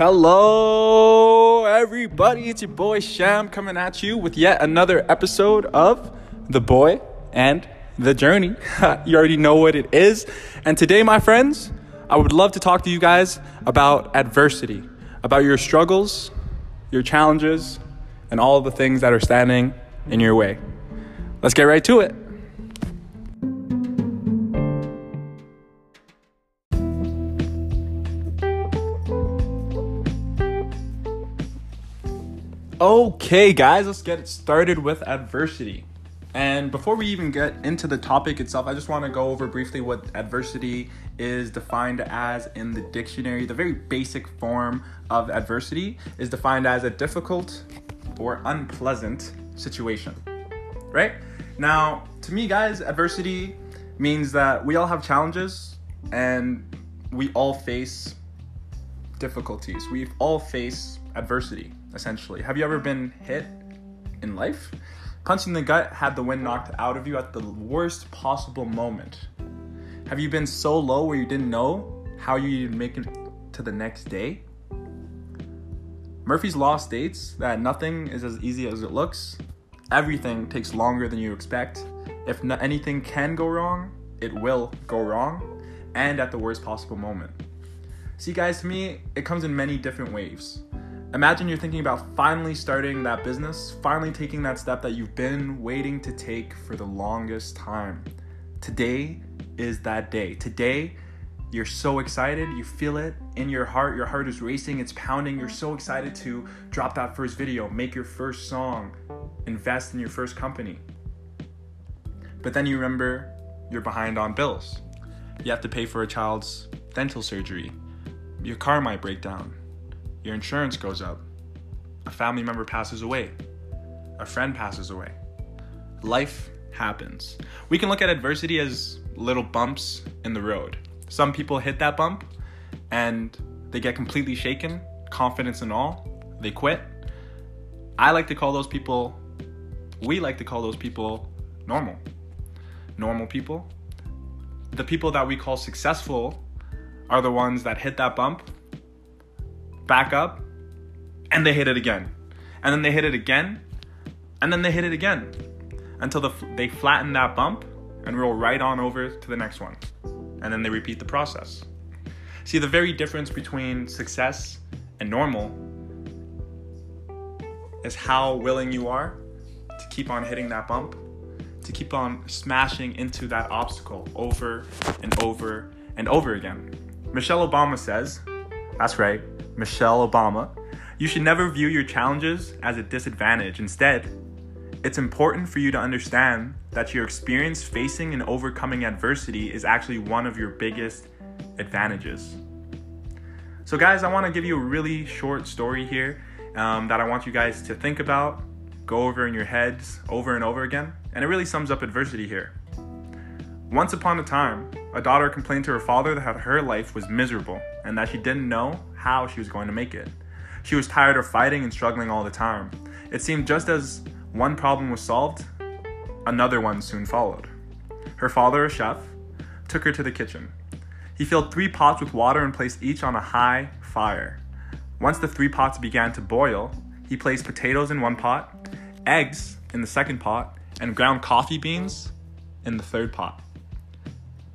Hello, everybody. It's your boy Sham coming at you with yet another episode of The Boy and the Journey. you already know what it is. And today, my friends, I would love to talk to you guys about adversity, about your struggles, your challenges, and all the things that are standing in your way. Let's get right to it. Okay, guys, let's get started with adversity. And before we even get into the topic itself, I just want to go over briefly what adversity is defined as in the dictionary. The very basic form of adversity is defined as a difficult or unpleasant situation, right? Now, to me, guys, adversity means that we all have challenges and we all face difficulties. We all face adversity essentially. Have you ever been hit in life? Punched in the gut, had the wind knocked out of you at the worst possible moment. Have you been so low where you didn't know how you'd make it to the next day? Murphy's Law states that nothing is as easy as it looks. Everything takes longer than you expect. If no- anything can go wrong, it will go wrong, and at the worst possible moment. See, guys, to me, it comes in many different waves. Imagine you're thinking about finally starting that business, finally taking that step that you've been waiting to take for the longest time. Today is that day. Today, you're so excited, you feel it in your heart, your heart is racing, it's pounding. You're so excited to drop that first video, make your first song, invest in your first company. But then you remember you're behind on bills. You have to pay for a child's dental surgery. Your car might break down your insurance goes up, a family member passes away, a friend passes away. Life happens. We can look at adversity as little bumps in the road. Some people hit that bump and they get completely shaken, confidence and all, they quit. I like to call those people, we like to call those people normal. Normal people. The people that we call successful are the ones that hit that bump back up, and they hit it again. And then they hit it again, and then they hit it again until the, they flatten that bump and roll right on over to the next one. And then they repeat the process. See, the very difference between success and normal is how willing you are to keep on hitting that bump, to keep on smashing into that obstacle over and over and over again. Michelle Obama says, that's right, Michelle Obama, you should never view your challenges as a disadvantage. Instead, it's important for you to understand that your experience facing and overcoming adversity is actually one of your biggest advantages. So, guys, I want to give you a really short story here um, that I want you guys to think about, go over in your heads over and over again, and it really sums up adversity here. Once upon a time, a daughter complained to her father that her life was miserable and that she didn't know how she was going to make it. She was tired of fighting and struggling all the time. It seemed just as one problem was solved, another one soon followed. Her father, a chef, took her to the kitchen. He filled three pots with water and placed each on a high fire. Once the three pots began to boil, he placed potatoes in one pot, eggs in the second pot, and ground coffee beans in the third pot.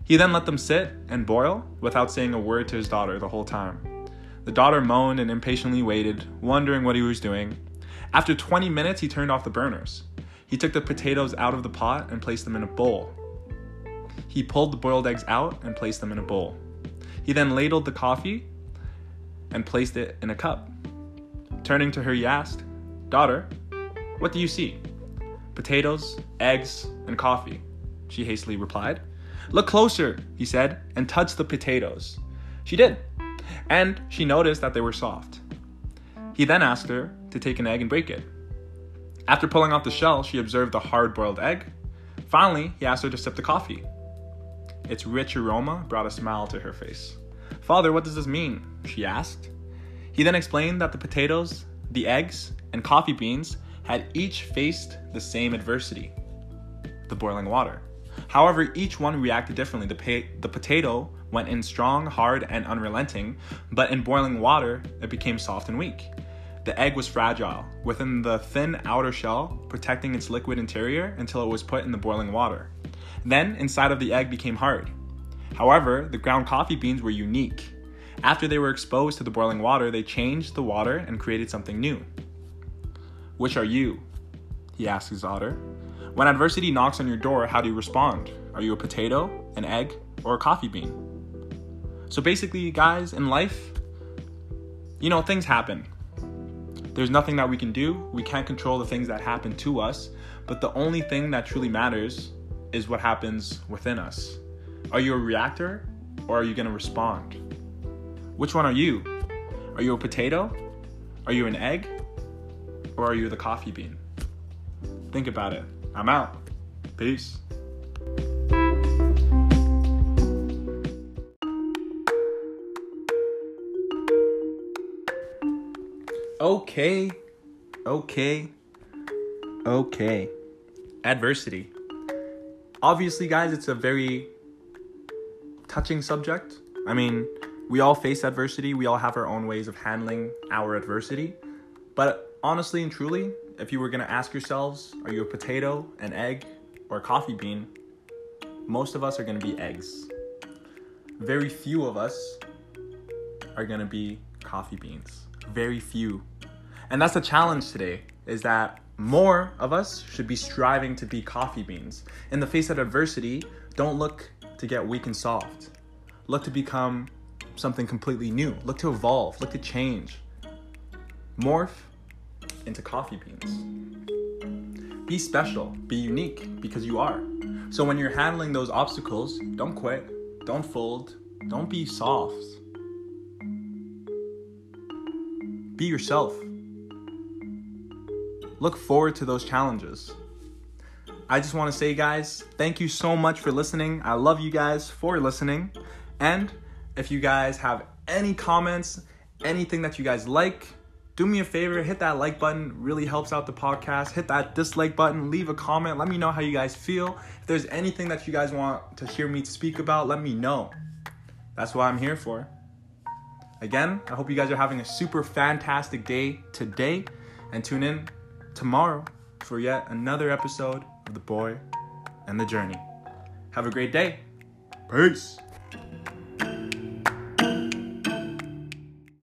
He then let them sit and boil without saying a word to his daughter the whole time. The daughter moaned and impatiently waited, wondering what he was doing. After 20 minutes, he turned off the burners. He took the potatoes out of the pot and placed them in a bowl. He pulled the boiled eggs out and placed them in a bowl. He then ladled the coffee and placed it in a cup. Turning to her, he asked, Daughter, what do you see? Potatoes, eggs, and coffee, she hastily replied. Look closer, he said, and touch the potatoes. She did, and she noticed that they were soft. He then asked her to take an egg and break it. After pulling off the shell, she observed the hard boiled egg. Finally, he asked her to sip the coffee. Its rich aroma brought a smile to her face. Father, what does this mean? she asked. He then explained that the potatoes, the eggs, and coffee beans had each faced the same adversity the boiling water. However, each one reacted differently. The, pa- the potato went in strong, hard, and unrelenting, but in boiling water, it became soft and weak. The egg was fragile, within the thin outer shell, protecting its liquid interior until it was put in the boiling water. Then, inside of the egg became hard. However, the ground coffee beans were unique. After they were exposed to the boiling water, they changed the water and created something new. Which are you? He asked his daughter. When adversity knocks on your door, how do you respond? Are you a potato, an egg, or a coffee bean? So basically, guys, in life, you know, things happen. There's nothing that we can do. We can't control the things that happen to us, but the only thing that truly matters is what happens within us. Are you a reactor or are you going to respond? Which one are you? Are you a potato? Are you an egg? Or are you the coffee bean? Think about it. I'm out. Peace. Okay. Okay. Okay. Adversity. Obviously, guys, it's a very touching subject. I mean, we all face adversity, we all have our own ways of handling our adversity. But honestly and truly, if you were gonna ask yourselves, are you a potato, an egg, or a coffee bean? Most of us are gonna be eggs. Very few of us are gonna be coffee beans. Very few. And that's the challenge today, is that more of us should be striving to be coffee beans. In the face of adversity, don't look to get weak and soft. Look to become something completely new. Look to evolve. Look to change. Morph into coffee beans. Be special. Be unique because you are. So when you're handling those obstacles, don't quit. Don't fold. Don't be soft. Be yourself. Look forward to those challenges. I just want to say, guys, thank you so much for listening. I love you guys for listening. And if you guys have any comments, anything that you guys like, do me a favor, hit that like button, really helps out the podcast. Hit that dislike button, leave a comment, let me know how you guys feel. If there's anything that you guys want to hear me speak about, let me know. That's what I'm here for. Again, I hope you guys are having a super fantastic day today and tune in tomorrow for yet another episode of The Boy and the Journey. Have a great day. Peace.